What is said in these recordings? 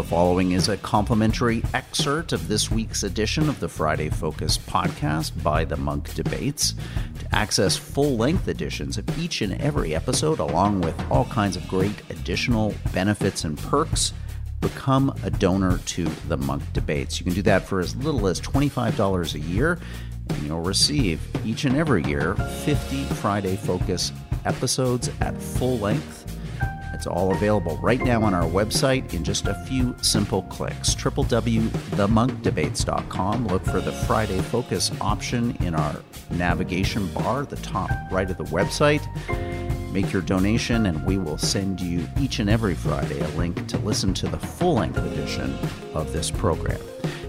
The following is a complimentary excerpt of this week's edition of the Friday Focus podcast by the Munk Debates. To access full length editions of each and every episode, along with all kinds of great additional benefits and perks, become a donor to the Munk Debates. You can do that for as little as $25 a year, and you'll receive each and every year 50 Friday Focus episodes at full length it's all available right now on our website in just a few simple clicks. www.themunkdebates.com. Look for the Friday Focus option in our navigation bar, the top right of the website. Make your donation, and we will send you each and every Friday a link to listen to the full length edition of this program.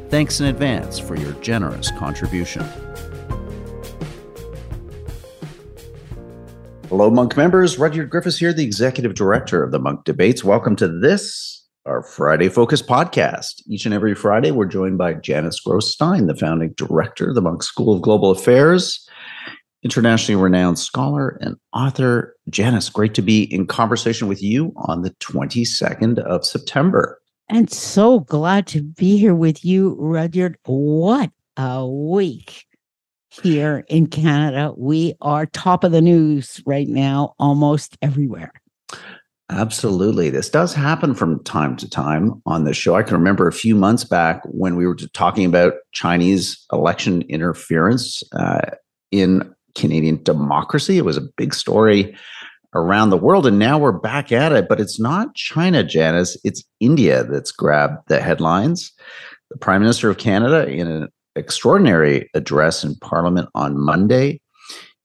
Thanks in advance for your generous contribution. Hello, Munk members. Rudyard Griffiths here, the executive director of the Munk Debates. Welcome to this, our Friday Focus podcast. Each and every Friday, we're joined by Janice Gross Stein, the founding director of the Munk School of Global Affairs, internationally renowned scholar and author. Janice, great to be in conversation with you on the 22nd of September. And so glad to be here with you, Rudyard. What a week here in Canada. We are top of the news right now, almost everywhere. Absolutely. This does happen from time to time on the show. I can remember a few months back when we were talking about Chinese election interference uh, in Canadian democracy. It was a big story around the world. And now we're back at it, but it's not China, Janice. It's India that's grabbed the headlines. The Prime Minister of Canada, in an extraordinary address in Parliament on Monday,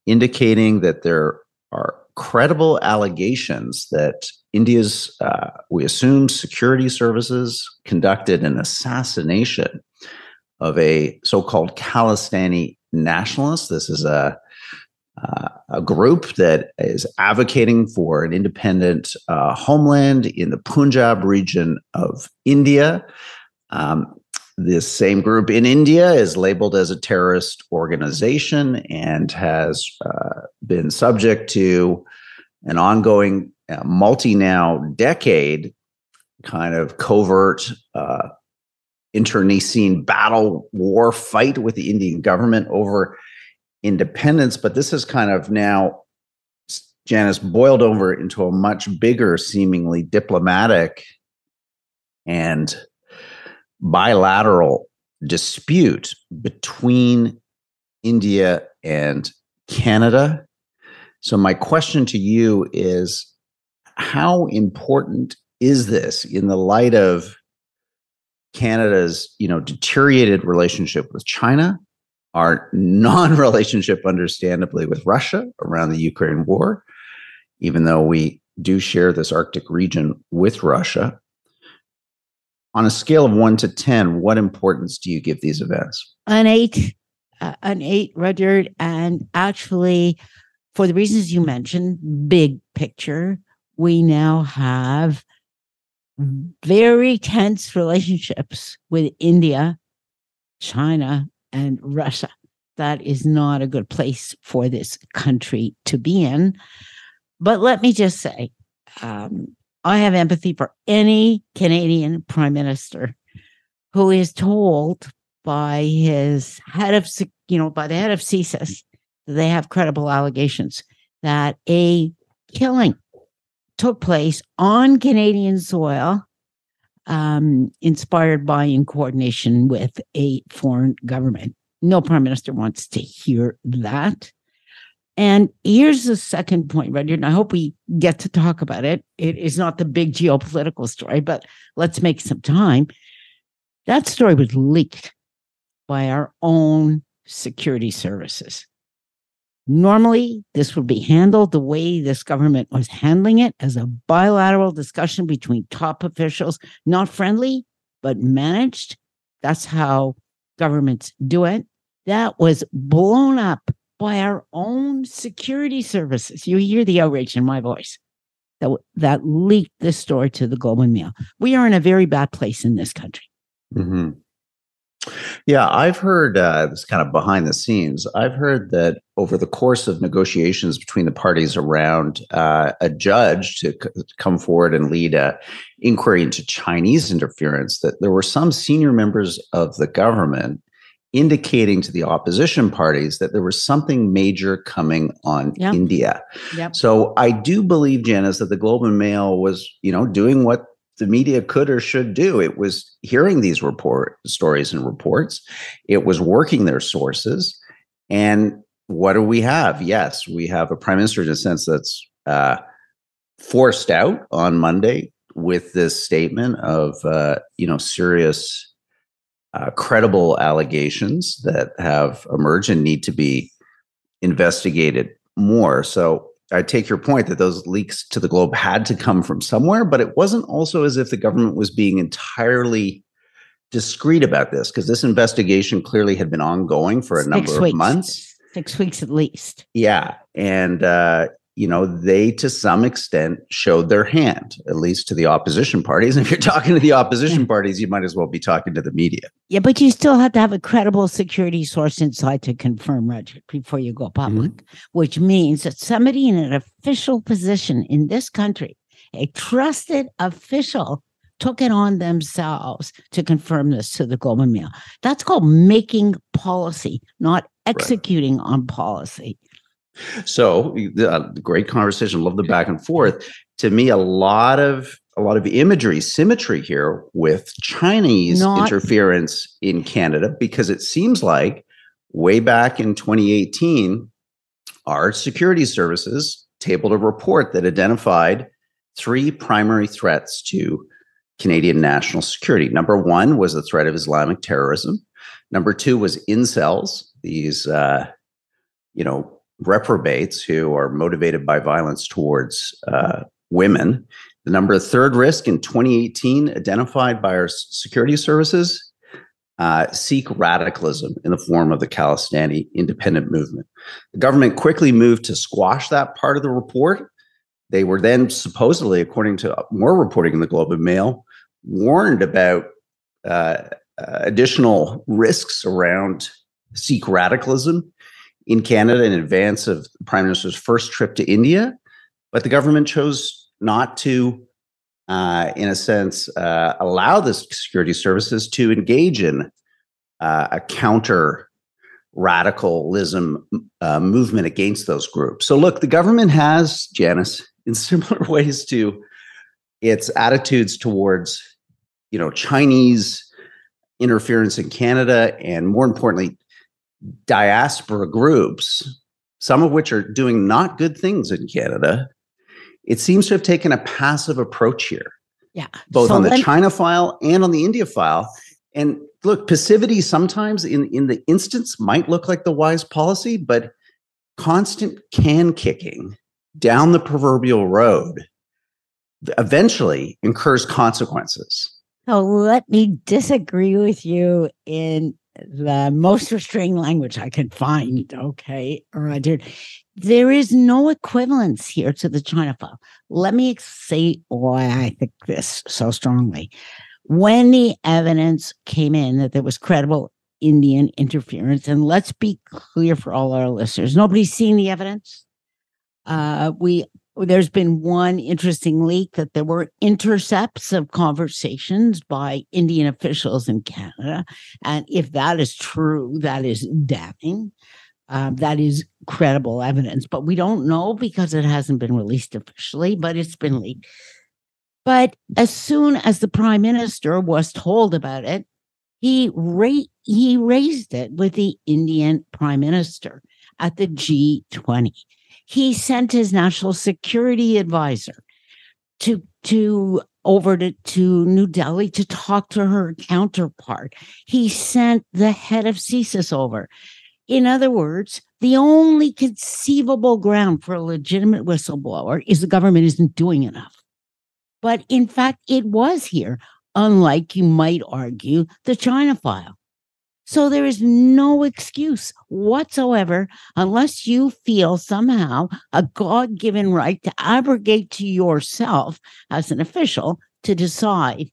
indicating that there are credible allegations that India's, uh, we assume, security services conducted an assassination of a so called Khalistani nationalist. This is a uh, a group that is advocating for an independent uh, homeland in the Punjab region of India. Um, this same group in India is labeled as a terrorist organization and has uh, been subject to an ongoing uh, multi now decade kind of covert uh, internecine battle war fight with the Indian government over independence. But this is kind of now, Janice, boiled over into a much bigger, seemingly diplomatic and bilateral dispute between India and Canada. So, my question to you is how important is this in the light of Canada's, you know, deteriorated relationship with China, our non-relationship, understandably, with Russia around the Ukraine war, even though we do share this Arctic region with Russia, on a scale of one to 10, what importance do you give these events? An eight, uh, an eight, Rudyard. And actually, for the reasons you mentioned, big picture, we now have very tense relationships with India, China, and Russia. That is not a good place for this country to be in. But let me just say, um, I have empathy for any Canadian prime minister who is told by his head of, you know, by the head of CSIS, they have credible allegations that a killing took place on Canadian soil, um, inspired by in coordination with a foreign government. No prime minister wants to hear that. And here's the second point, Rudyard, and I hope we get to talk about it. It is not the big geopolitical story, but let's make some time. That story was leaked by our own security services. Normally, this would be handled the way this government was handling it as a bilateral discussion between top officials, not friendly, but managed. That's how governments do it. That was blown up by our own security services. You hear the outrage in my voice that, that leaked this story to the and Mail. We are in a very bad place in this country. Mm-hmm. Yeah, I've heard uh, this kind of behind the scenes. I've heard that over the course of negotiations between the parties around uh, a judge to c- come forward and lead a inquiry into Chinese interference, that there were some senior members of the government indicating to the opposition parties that there was something major coming on Yep. India. Yep. So I do believe, Janice, that the Globe and Mail was, you know, doing what the media could or should do. It was hearing these report stories and reports. It was working their sources. And what do we have? Yes, we have a prime minister in a sense that's uh, forced out on Monday with this statement of, uh, you know, serious, uh, credible allegations that have emerged and need to be investigated more. So I take your point that those leaks to the Globe had to come from somewhere, but it wasn't also as if the government was being entirely discreet about this because this investigation clearly had been ongoing for a Six number weeks. of months. Six weeks at least. Yeah. And, uh, you know, they to some extent showed their hand, at least to the opposition parties. And if you're talking to the opposition parties, you might as well be talking to the media. Yeah, but you still have to have a credible security source inside to confirm, Rudyard, before you go public, mm-hmm. which means that somebody in an official position in this country, a trusted official, took it on themselves to confirm this to the Globe and Mail. That's called making policy, not executing on policy. So, uh, great conversation. Love the back and forth. To me, a lot of a lot of imagery, symmetry here with Chinese Not- interference in Canada, because it seems like way back in 2018, our security services tabled a report that identified three primary threats to Canadian national security. Number one was the threat of Islamic terrorism. Number two was incels, these uh, you know reprobates who are motivated by violence towards uh, women. The number third risk in 2018 identified by our security services uh, Sikh radicalism in the form of the Khalistani independent movement. The government quickly moved to squash that part of the report. They were then supposedly, according to more reporting in the Globe and Mail, warned about uh, uh, additional risks around Sikh radicalism in Canada in advance of the Prime Minister's first trip to India. But the government chose not to, uh, in a sense, uh, allow the security services to engage in uh, a counter radicalism uh, movement against those groups. So, look, the government has, Janice, in similar ways to its attitudes towards, you know, Chinese interference in Canada, and more importantly, diaspora groups, some of which are doing not good things in Canada. It seems to have taken a passive approach here Yeah. both So on the let- China file and on the India file. And look, passivity sometimes in, in the instance might look like the wise policy, but constant can kicking down the proverbial road eventually incurs consequences. So let me disagree with you in the most restrained language I can find. Okay, Rudyard. There is no equivalence here to the China file. Let me say why I think this so strongly. When the evidence came in that there was credible Indian interference, and let's be clear for all our listeners, nobody's seen the evidence. Uh, we there's been one interesting leak that there were intercepts of conversations by Indian officials in Canada. And if that is true, that is damning. Um, that is credible evidence, but we don't know because it hasn't been released officially, but it's been leaked. But as soon as the prime minister was told about it, he ra- he raised it with the Indian prime minister at the G20 he sent his national security advisor to to over to, to New Delhi to talk to her counterpart. He sent the head of CSIS over. In other words, the only conceivable ground for a legitimate whistleblower is the government isn't doing enough. But in fact, it was here, unlike you might argue the China file. So there is no excuse whatsoever unless you feel somehow a God given right to abrogate to yourself as an official to decide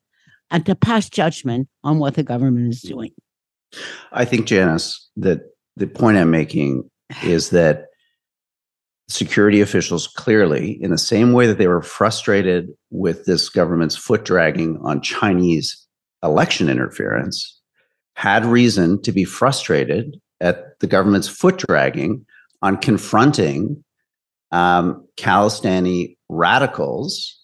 and to pass judgment on what the government is doing. I think, Janice, that the point I'm making is that security officials clearly, in the same way that they were frustrated with this government's foot dragging on Chinese election interference, had reason to be frustrated at the government's foot dragging on confronting um, Khalistani radicals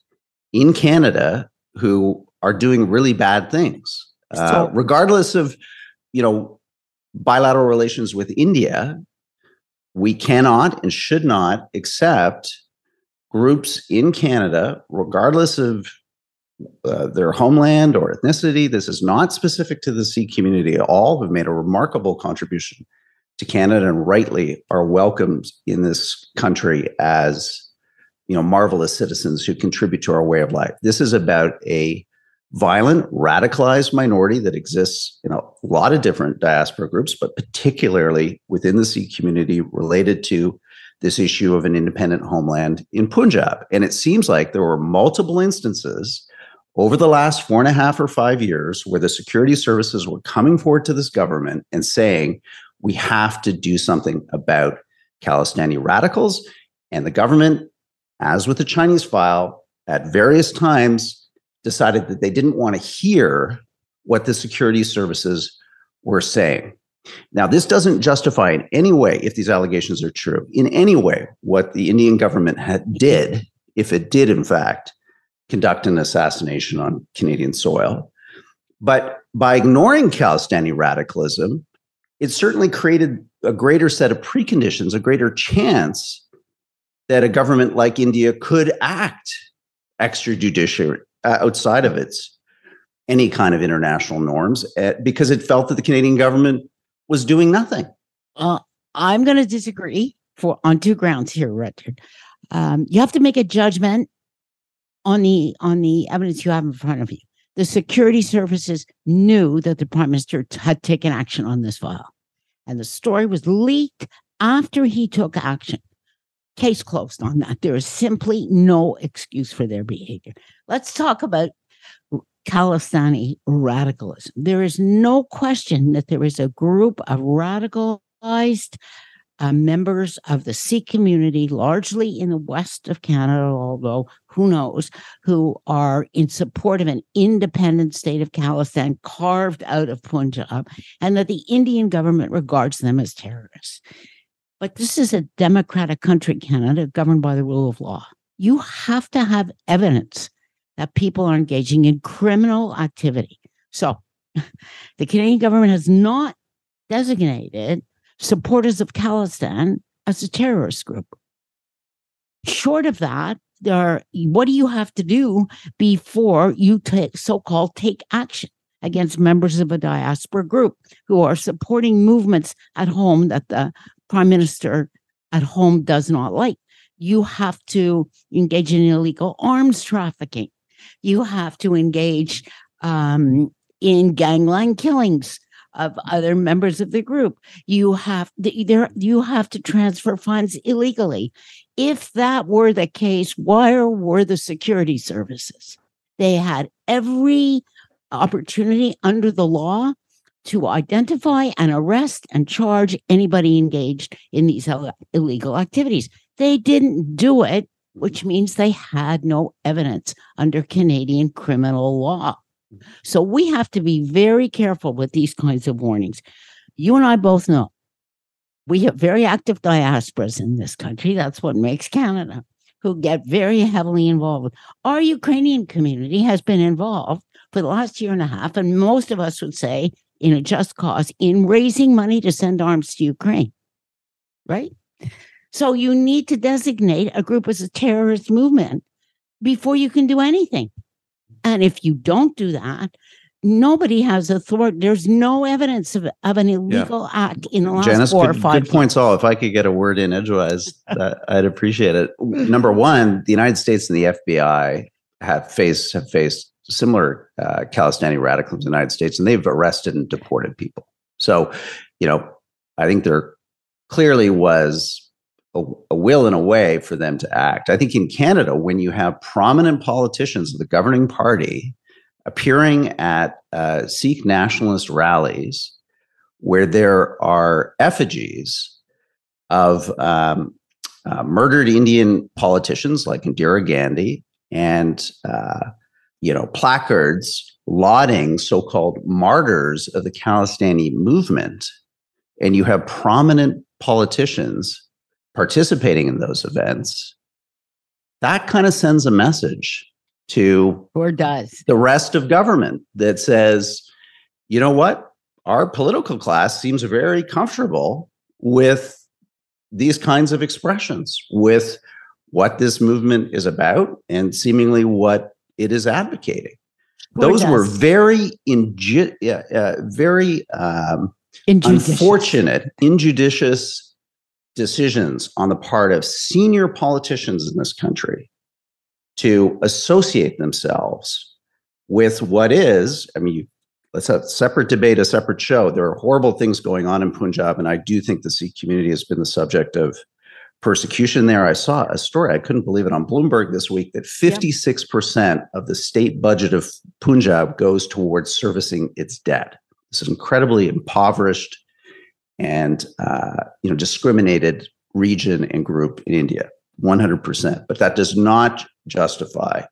in Canada who are doing really bad things, uh, so, regardless of you know bilateral relations with India. We cannot and should not accept groups in Canada, regardless of uh, their homeland or ethnicity. This is not specific to the Sikh community at all. Have made a remarkable contribution to Canada and rightly are welcomed in this country as you know marvelous citizens who contribute to our way of life. This is about a violent, radicalized minority that exists in a lot of different diaspora groups, but particularly within the Sikh community related to this issue of an independent homeland in Punjab. And it seems like there were multiple instances over the last four and a half or five years where the security services were coming forward to this government and saying, we have to do something about Khalistani radicals. And the government, as with the Chinese file, at various times decided that they didn't want to hear what the security services were saying. Now, this doesn't justify in any way, if these allegations are true, in any way what the Indian government had, did, if it did, in fact, conduct an assassination on Canadian soil. But by ignoring Khalistani radicalism, it certainly created a greater set of preconditions, a greater chance that a government like India could act extrajudiciary uh, outside of its any kind of international norms uh, because it felt that the Canadian government was doing nothing. Uh, I'm going to disagree for on two grounds here, Richard. Um, you have to make a judgment on the on the evidence you have in front of you. The security services knew that the prime minister had taken action on this file, and the story was leaked after he took action. Case closed on that. There is simply no excuse for their behavior. Let's talk about Khalistani radicalism. There is no question that there is a group of radicalized uh, members of the Sikh community, largely in the west of Canada, although who knows, who are in support of an independent state of Khalistan carved out of Punjab, and that the Indian government regards them as terrorists. But this is a democratic country, Canada, governed by the rule of law. You have to have evidence that people are engaging in criminal activity. So the Canadian government has not designated supporters of Khalistan as a terrorist group. Short of that, are, what do you have to do before you take so-called take action against members of a diaspora group who are supporting movements at home that the prime minister at home does not like? You have to engage in illegal arms trafficking. You have to engage um, in gangland killings of other members of the group. You have there you have to transfer funds illegally. If that were the case, where were the security services? They had every opportunity under the law to identify and arrest and charge anybody engaged in these illegal activities. They didn't do it, which means they had no evidence under Canadian criminal law. So we have to be very careful with these kinds of warnings. You and I both know we have very active diasporas in this country. That's what makes Canada, who get very heavily involved. Our Ukrainian community has been involved for the last year and a half, and most of us would say in a just cause in raising money to send arms to Ukraine. Right? So you need to designate a group as a terrorist movement before you can do anything. And if you don't do that, nobody has authority. There's no evidence of, of an illegal yeah. act in the last Janice, four good, or five. Good points, all. If I could get a word in edgewise, that, I'd appreciate it. Number one, the United States and the FBI have faced have faced similar uh, Khalistani radicals in the United States, and they've arrested and deported people. So, you know, I think there clearly was a, a, will and a way for them to act. I think in Canada, when you have prominent politicians of the governing party appearing at uh, Sikh nationalist rallies where there are effigies of um, uh, murdered Indian politicians like Indira Gandhi and uh, you know placards lauding so-called martyrs of the Khalistani movement, and you have prominent politicians participating in those events, that kind of sends a message to or does the rest of government that says, you know what, our political class seems very comfortable with these kinds of expressions, with what this movement is about, and seemingly what it is advocating. Those were very inju- uh, very um, injudicious. unfortunate, injudicious decisions on the part of senior politicians in this country to associate themselves with what is, I mean, let's have a separate debate, a separate show. There are horrible things going on in Punjab, and I do think the Sikh community has been the subject of persecution there. I saw a story, I couldn't believe it on Bloomberg this week, that 56% of the state budget of Punjab goes towards servicing its debt. This is incredibly impoverished and uh, you know discriminated region and group in India, 100%. But that does not justify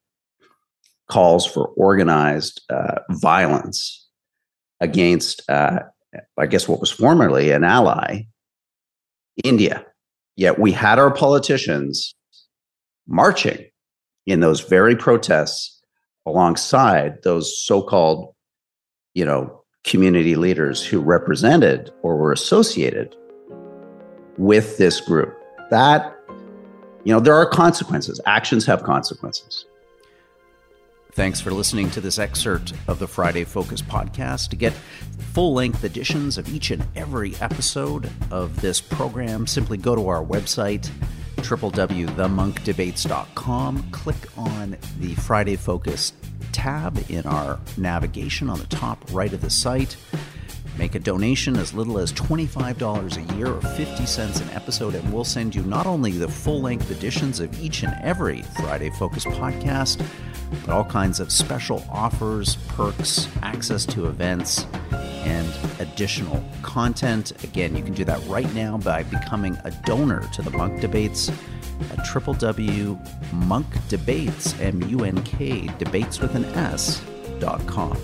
calls for organized uh, violence against, uh, I guess, what was formerly an ally, India. Yet we had our politicians marching in those very protests alongside those so-called, you know, community leaders who represented or were associated with this group. That, you know, there are consequences. Actions have consequences. Thanks for listening to this excerpt of the Friday Focus podcast. To get full length editions of each and every episode of this program, simply go to our website, www.themunkdebates.com. Click on the Friday Focus tab in our navigation on the top right of the site. Make a donation as little as $25 a year or 50 cents an episode, and we'll send you not only the full length editions of each and every Friday Focus podcast, but all kinds of special offers, perks, access to events, and additional content. Again, you can do that right now by becoming a donor to the Munk Debates at www.munkdebates, M-U-N-K, debates with an S, dot com.